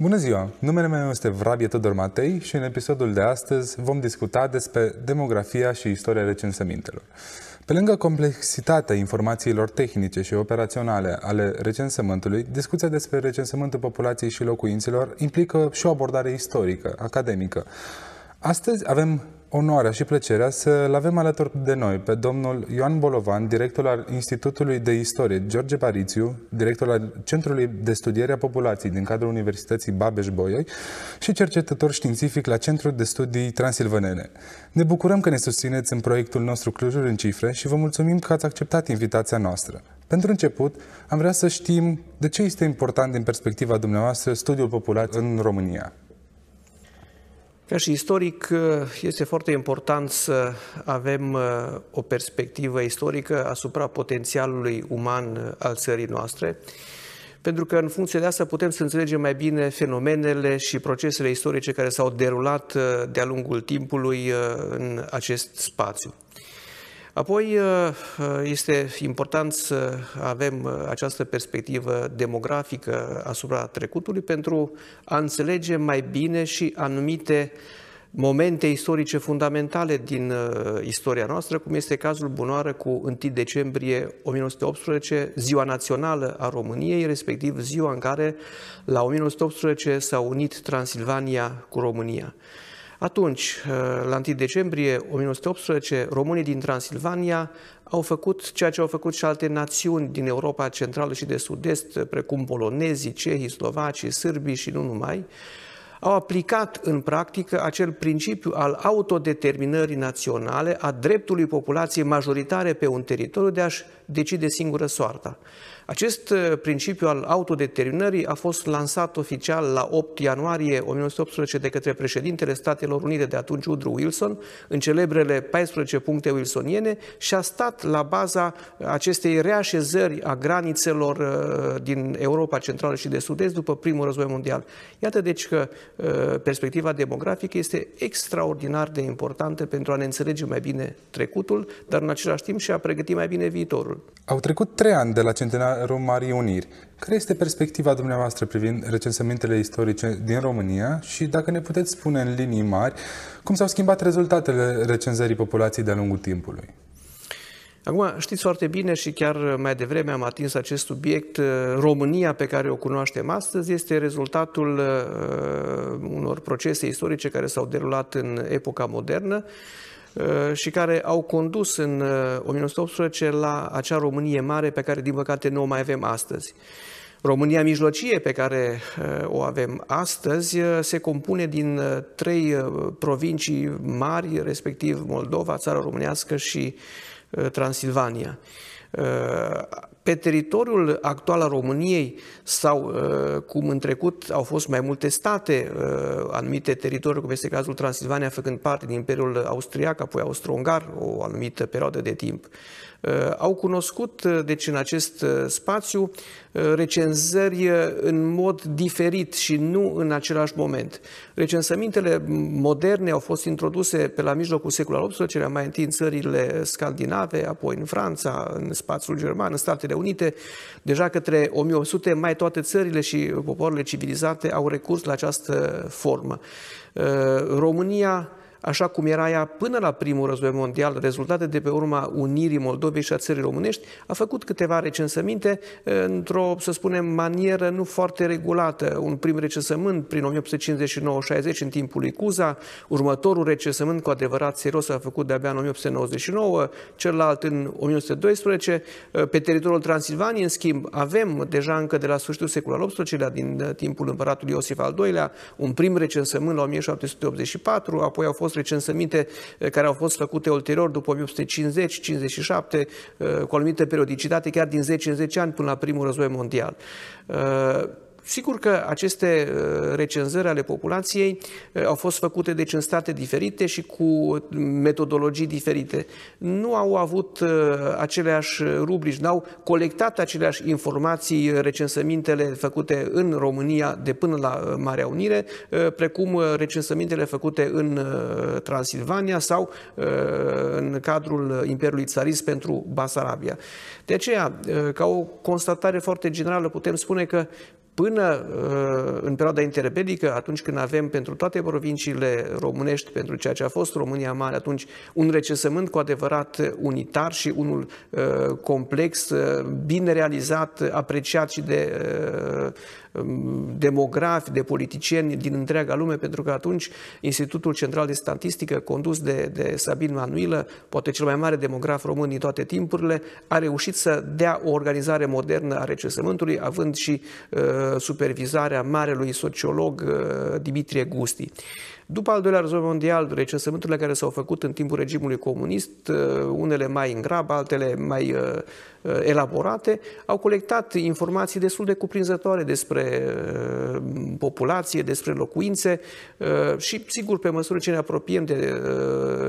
Bună ziua! Numele meu este Vrabie Tudor Matei și în episodul de astăzi vom discuta despre demografia și istoria recensămintelor. Pe lângă complexitatea informațiilor tehnice și operaționale ale recensământului, discuția despre recensământul populației și locuințelor implică și o abordare istorică, academică. Astăzi avem onoarea și plăcerea să-l avem alături de noi pe domnul Ioan Bolovan, director al Institutului de Istorie George Parițiu, director al Centrului de Studiere a Populației din cadrul Universității Babeș-Bolyai și cercetător științific la Centrul de Studii Transilvanene. Ne bucurăm că ne susțineți în proiectul nostru Clujul în cifre și vă mulțumim că ați acceptat invitația noastră. Pentru început, am vrea să știm de ce este important din perspectiva dumneavoastră studiul populației în România. Ca și istoric, este foarte important să avem uh, o perspectivă istorică asupra potențialului uman uh, al țării noastre, pentru că în funcție de asta putem să înțelegem mai bine fenomenele și procesele istorice care s-au derulat uh, de-a lungul timpului în acest spațiu. Apoi uh, este important să avem uh, această perspectivă demografică asupra trecutului pentru a înțelege mai bine și anumite momente istorice fundamentale din uh, istoria noastră, cum este cazul bunoară cu 1 decembrie 1918, ziua națională a României, respectiv ziua în care la 1918 s-a unit Transilvania cu România. Atunci, uh, la 1 decembrie 1918, românii din Transilvania au făcut ceea ce au făcut și alte națiuni din Europa Centrală și de Sud-Est, precum polonezii, cehii, slovacii, sârbii și nu numai, au aplicat în practică acel principiu al autodeterminării naționale, a dreptului populației majoritare pe un teritoriu de a-și decide singură soarta. Acest uh, principiu al autodeterminării a fost lansat oficial la 8 ianuarie 1918 de către președintele Statelor Unite de atunci, Woodrow Wilson, în celebrele 14 puncte wilsoniene și a stat la baza acestei reașezări a granițelor uh, din Europa Centrală și de Sud-Est după primul război mondial. Iată deci că uh, perspectiva demografică este extraordinar de importantă pentru a ne înțelege mai bine trecutul, dar în același timp și a pregăti mai bine viitorul. Au trecut trei ani de la centenar Marii Uniri. Care este perspectiva dumneavoastră privind recensămintele istorice din România și dacă ne puteți spune în linii mari cum s-au schimbat rezultatele recenzării populației de-a lungul timpului? Acum, știți foarte bine și chiar mai devreme am atins acest subiect, România pe care o cunoaștem astăzi este rezultatul uh, unor procese istorice care s-au derulat în epoca modernă, Uh, și care au condus în 1918 uh, la acea Românie mare pe care, din păcate, nu o mai avem astăzi. România mijlocie pe care uh, o avem astăzi se compune din trei provincii mari, respectiv Moldova, țara românească și Transilvania pe teritoriul actual al României sau, uh, cum în trecut au fost mai multe state, uh, anumite teritorii, cum este cazul Transilvania, făcând parte din Imperiul Austriac, apoi Austro-Ungar, o anumită perioadă de timp, uh, au cunoscut, deci în acest spațiu, recenzări în mod diferit și nu în același moment. Recensămintele moderne au fost introduse pe la mijlocul secolului al XVIII-lea, mai întâi în țările scandinave, apoi în Franța, în spațiul german, în Statele Unite. Deja către 1800 mai toate țările și popoarele civilizate au recurs la această formă. România așa cum era ea până la primul război mondial, rezultate de pe urma unirii Moldovei și a țării românești, a făcut câteva recensăminte eh, într-o, să spunem, manieră nu foarte regulată. Un prim recensământ prin 1859-60 în timpul lui Cuza, următorul recensământ cu adevărat serios a făcut de-abia în 1899, celălalt în 1912. Eh, pe teritoriul Transilvaniei, în schimb, avem deja încă de la sfârșitul secolului al XVIII-lea, din eh, timpul împăratului Iosif al II-lea, un prim recensământ la 1784, apoi au fost fost recensăminte eh, care au fost făcute ulterior, după 1850-57, eh, cu o anumită periodicitate, chiar din 10 în 10 ani până la primul război mondial. Eh, Sigur că aceste uh, recenzări ale populației uh, au fost făcute deci în state diferite și cu metodologii diferite. Nu au avut uh, aceleași rubrici, n-au colectat aceleași informații, recensămintele făcute în România de până la Marea Unire, precum recensămintele făcute în Transilvania sau în cadrul Imperiului Țarist pentru Basarabia. De aceea, ca o constatare foarte generală, putem spune că până în perioada interbelică, atunci când avem pentru toate provinciile românești, pentru ceea ce a fost România Mare, atunci un recesământ cu adevărat unitar și unul complex, bine realizat, apreciat și de demografi, de politicieni din întreaga lume, pentru că atunci Institutul Central de Statistică, condus de, de Sabin Manuilă, poate cel mai mare demograf român din toate timpurile, a reușit să dea o organizare modernă a recesământului, având și uh, supervizarea marelui sociolog uh, Dimitrie Gusti. După al doilea război mondial, recensământurile care s-au făcut în timpul regimului comunist, uh, unele mai în grab, altele mai uh, uh, elaborate, au colectat informații destul de cuprinzătoare despre populație, despre locuințe și, sigur, pe măsură ce ne apropiem de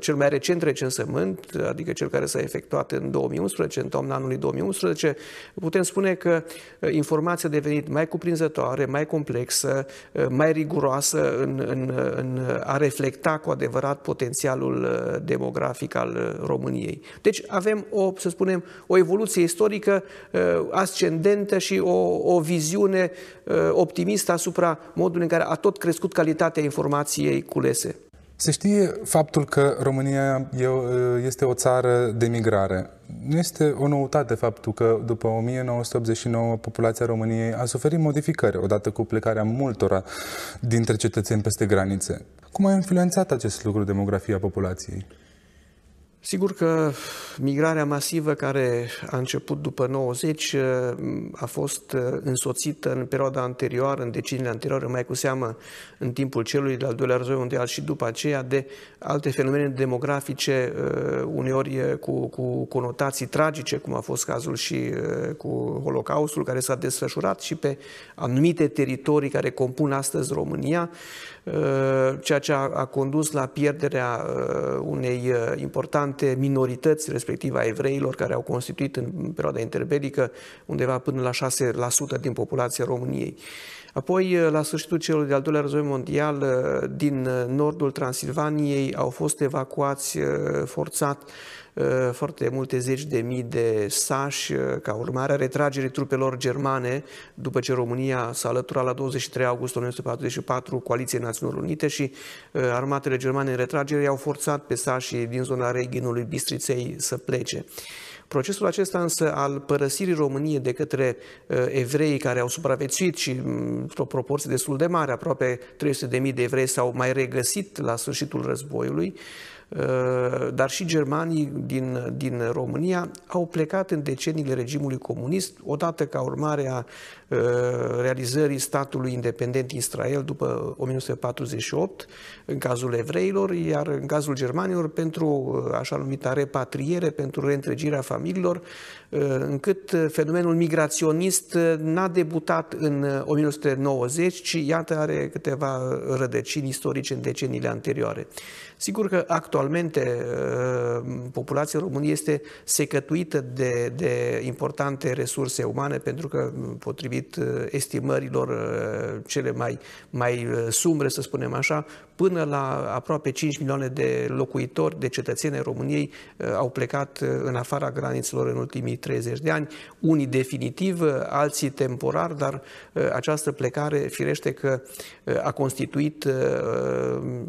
cel mai recent recensământ, adică cel care s-a efectuat în 2011, în toamna anului 2011, putem spune că informația a devenit mai cuprinzătoare, mai complexă, mai riguroasă în, în, în a reflecta cu adevărat potențialul uh, demografic al uh, României. Deci avem o, să spunem, o evoluție istorică uh, ascendentă și o, o viziune optimistă asupra modului în care a tot crescut calitatea informației culese. Se știe faptul că România este o țară de migrare. Nu este o noutate faptul că după 1989 populația României a suferit modificări odată cu plecarea multora dintre cetățeni peste granițe. Cum a influențat acest lucru demografia populației? Sigur că migrarea masivă care a început după 90 uh, a fost uh, însoțită în perioada anterioară, în deceniile anterioare, mai cu seamă în timpul celui de-al doilea război mondial și după aceea de alte fenomene demografice, uh, uneori cu, cu conotații tragice, cum a fost cazul și cu Holocaustul, care s-a desfășurat și pe anumite teritorii care compun astăzi România, ceea ce a, a condus la pierderea unei importante importante minorități, respectiv a evreilor, care au constituit în perioada interbelică undeva până la 6% din populația României. Apoi, la sfârșitul celui de-al doilea război mondial, din nordul Transilvaniei au fost evacuați forțat foarte multe zeci de mii de sași ca urmare a retragerii trupelor germane după ce România s-a alăturat la 23 august 1944 Coaliției Națiunilor Unite și armatele germane în retragere au forțat pe sașii din zona Reghinului Bistriței să plece. Procesul acesta însă al părăsirii României de către uh, evrei care au supraviețuit și mm, într-o proporție destul de mare, aproape 300.000 de evrei s-au mai regăsit la sfârșitul războiului, Uh, dar și germanii din, din România au plecat în deceniile regimului comunist, odată ca urmare a uh, realizării statului independent Israel după 1948, în cazul evreilor, iar în cazul germanilor pentru uh, așa numita repatriere, pentru reîntregirea familiilor, încât fenomenul migraționist n-a debutat în 1990, ci iată are câteva rădăcini istorice în deceniile anterioare. Sigur că actualmente uh, populația României este secătuită de, de importante resurse umane pentru că, potrivit uh, estimărilor uh, cele mai, mai sumbre, să spunem așa, până la aproape 5 milioane de locuitori, de cetățeni ai României au plecat în afara granițelor în ultimii 30 de ani, unii definitiv, alții temporar, dar această plecare firește că a constituit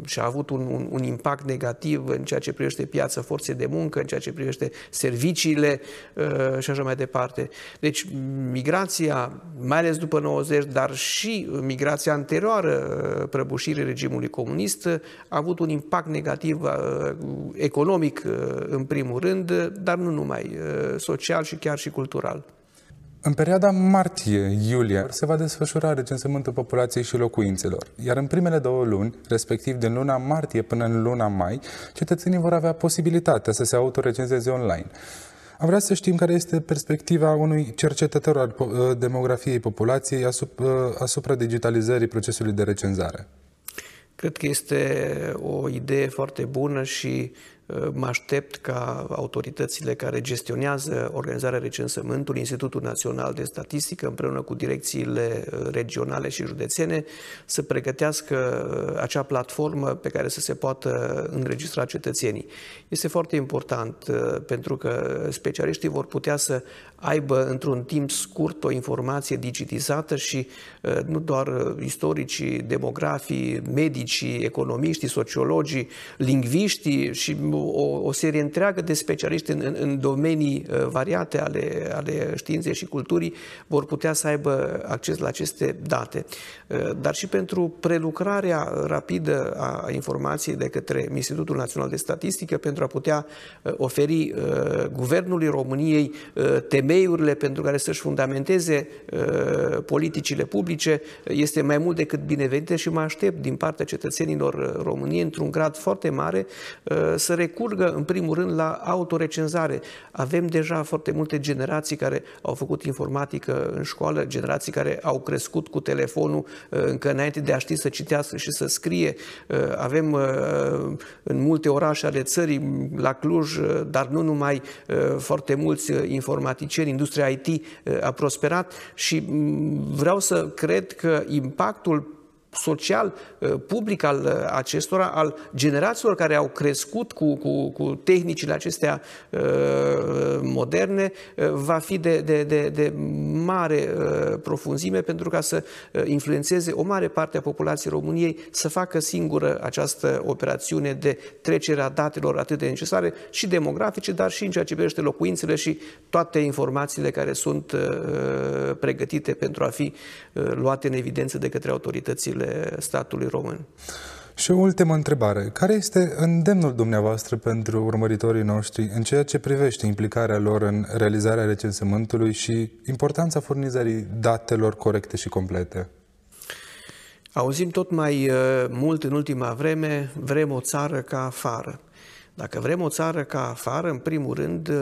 și a avut un, un, un impact negativ în ceea ce privește piața forței de muncă, în ceea ce privește serviciile uh, și așa mai departe. Deci migrația, mai ales după 90, dar și migrația anterioară uh, prăbușirii regimului comunist a avut un impact negativ uh, economic în primul rând, dar nu numai, social și chiar și cultural. În perioada martie-iulie se va desfășura recensământul populației și locuințelor, iar în primele două luni, respectiv din luna martie până în luna mai, cetățenii vor avea posibilitatea să se autorecenzeze online. Am vrea să știm care este perspectiva unui cercetător al demografiei populației asupra, asupra digitalizării procesului de recenzare. Cred că este o idee foarte bună și mă aștept ca autoritățile care gestionează organizarea recensământului, Institutul Național de Statistică, împreună cu direcțiile regionale și județene, să pregătească acea platformă pe care să se poată înregistra cetățenii. Este foarte important pentru că specialiștii vor putea să aibă într-un timp scurt o informație digitizată și nu doar istoricii, demografii, medicii, economiștii, sociologii, lingviștii și o, o serie întreagă de specialiști în, în, în domenii uh, variate ale, ale științei și culturii vor putea să aibă acces la aceste date. Uh, dar și pentru prelucrarea rapidă a informației de către Institutul Național de Statistică pentru a putea uh, oferi Guvernului României temeiurile pentru care să-și fundamenteze politicile publice este mai mult decât binevenită și mă aștept din partea cetățenilor României într-un grad foarte mare să recurgă în primul rând la autorecenzare. Avem deja foarte multe generații care au făcut informatică în școală, generații care au crescut cu telefonul uh, încă înainte de a ști să citească și să scrie. Uh, avem uh, în multe orașe ale țării, la Cluj, dar nu numai, foarte mulți informaticieni, industria IT a prosperat și mm, vreau să cred că impactul social, uh, public al uh, acestora, al generațiilor care au crescut cu, cu, cu tehnicile acestea uh, moderne, va fi de, de, de, de mare profunzime pentru ca să influențeze o mare parte a populației României să facă singură această operațiune de trecere a datelor atât de necesare și demografice, dar și în ceea ce privește locuințele și toate informațiile care sunt pregătite pentru a fi luate în evidență de către autoritățile statului român. Și o ultimă întrebare. Care este îndemnul dumneavoastră pentru urmăritorii noștri în ceea ce privește implicarea lor în realizarea recensământului și importanța furnizării datelor corecte și complete? Auzim tot mai uh, mult în ultima vreme, vrem o țară ca afară. Dacă vrem o țară ca afară, în primul rând, uh,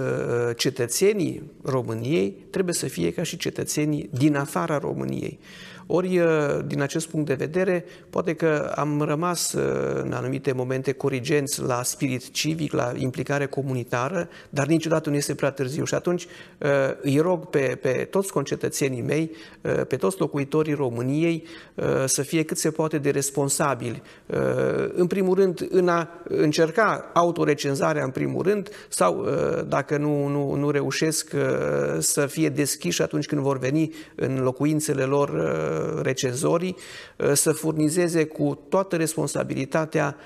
cetățenii României trebuie să fie ca și cetățenii din afara României. Ori, uh, din acest punct de vedere, poate că am rămas uh, în anumite momente corigenți la spirit civic, la implicare comunitară, dar niciodată nu este prea târziu. Și atunci uh, îi rog pe, pe toți concetățenii mei, pe toți locuitorii României să fie cât se poate de responsabili. În primul rând, în a încerca autorecenzarea în primul rând sau dacă nu, nu, nu reușesc să fie deschiși atunci când vor veni în locuințele lor recenzorii uh, să furnizeze cu toată responsabilitatea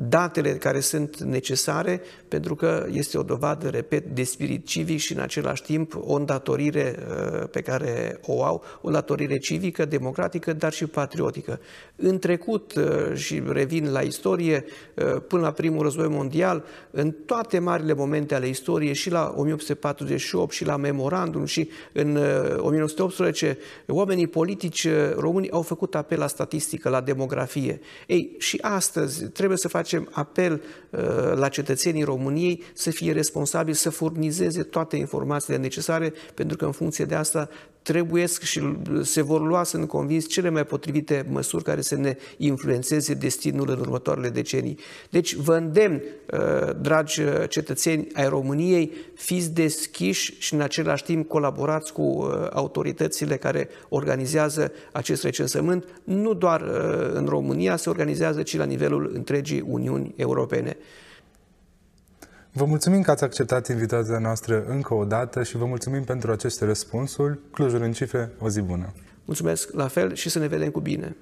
datele care sunt necesare, pentru că este o dovadă, repet, de spirit civic și în același timp o îndatorire uh, pe care o au, o îndatorire civică, democratică, dar și patriotică. În trecut, uh, și revin la istorie, uh, până la primul război mondial, în toate marile momente ale istoriei, și la 1848, și la memorandum, și în 1918, oamenii politici români au făcut apel la statistică, la demografie. Ei, și astăzi trebuie să facem facem apel uh, la cetățenii României să fie responsabili, să furnizeze toate informațiile necesare, pentru că în funcție de asta trebuiesc și se vor lua, sunt convins, cele mai potrivite măsuri care să ne influențeze destinul în următoarele decenii. Deci vă îndemn, uh, dragi cetățeni ai României, fiți deschiși și în același timp colaborați cu uh, autoritățile care organizează acest recensământ, nu doar în România se organizează, ci la nivelul întregii Uniuni Europene. Vă mulțumim că ați acceptat invitația noastră încă o dată și vă mulțumim pentru aceste răspunsuri. Clujul în cifre, o zi bună! Mulțumesc la fel și să ne vedem cu bine!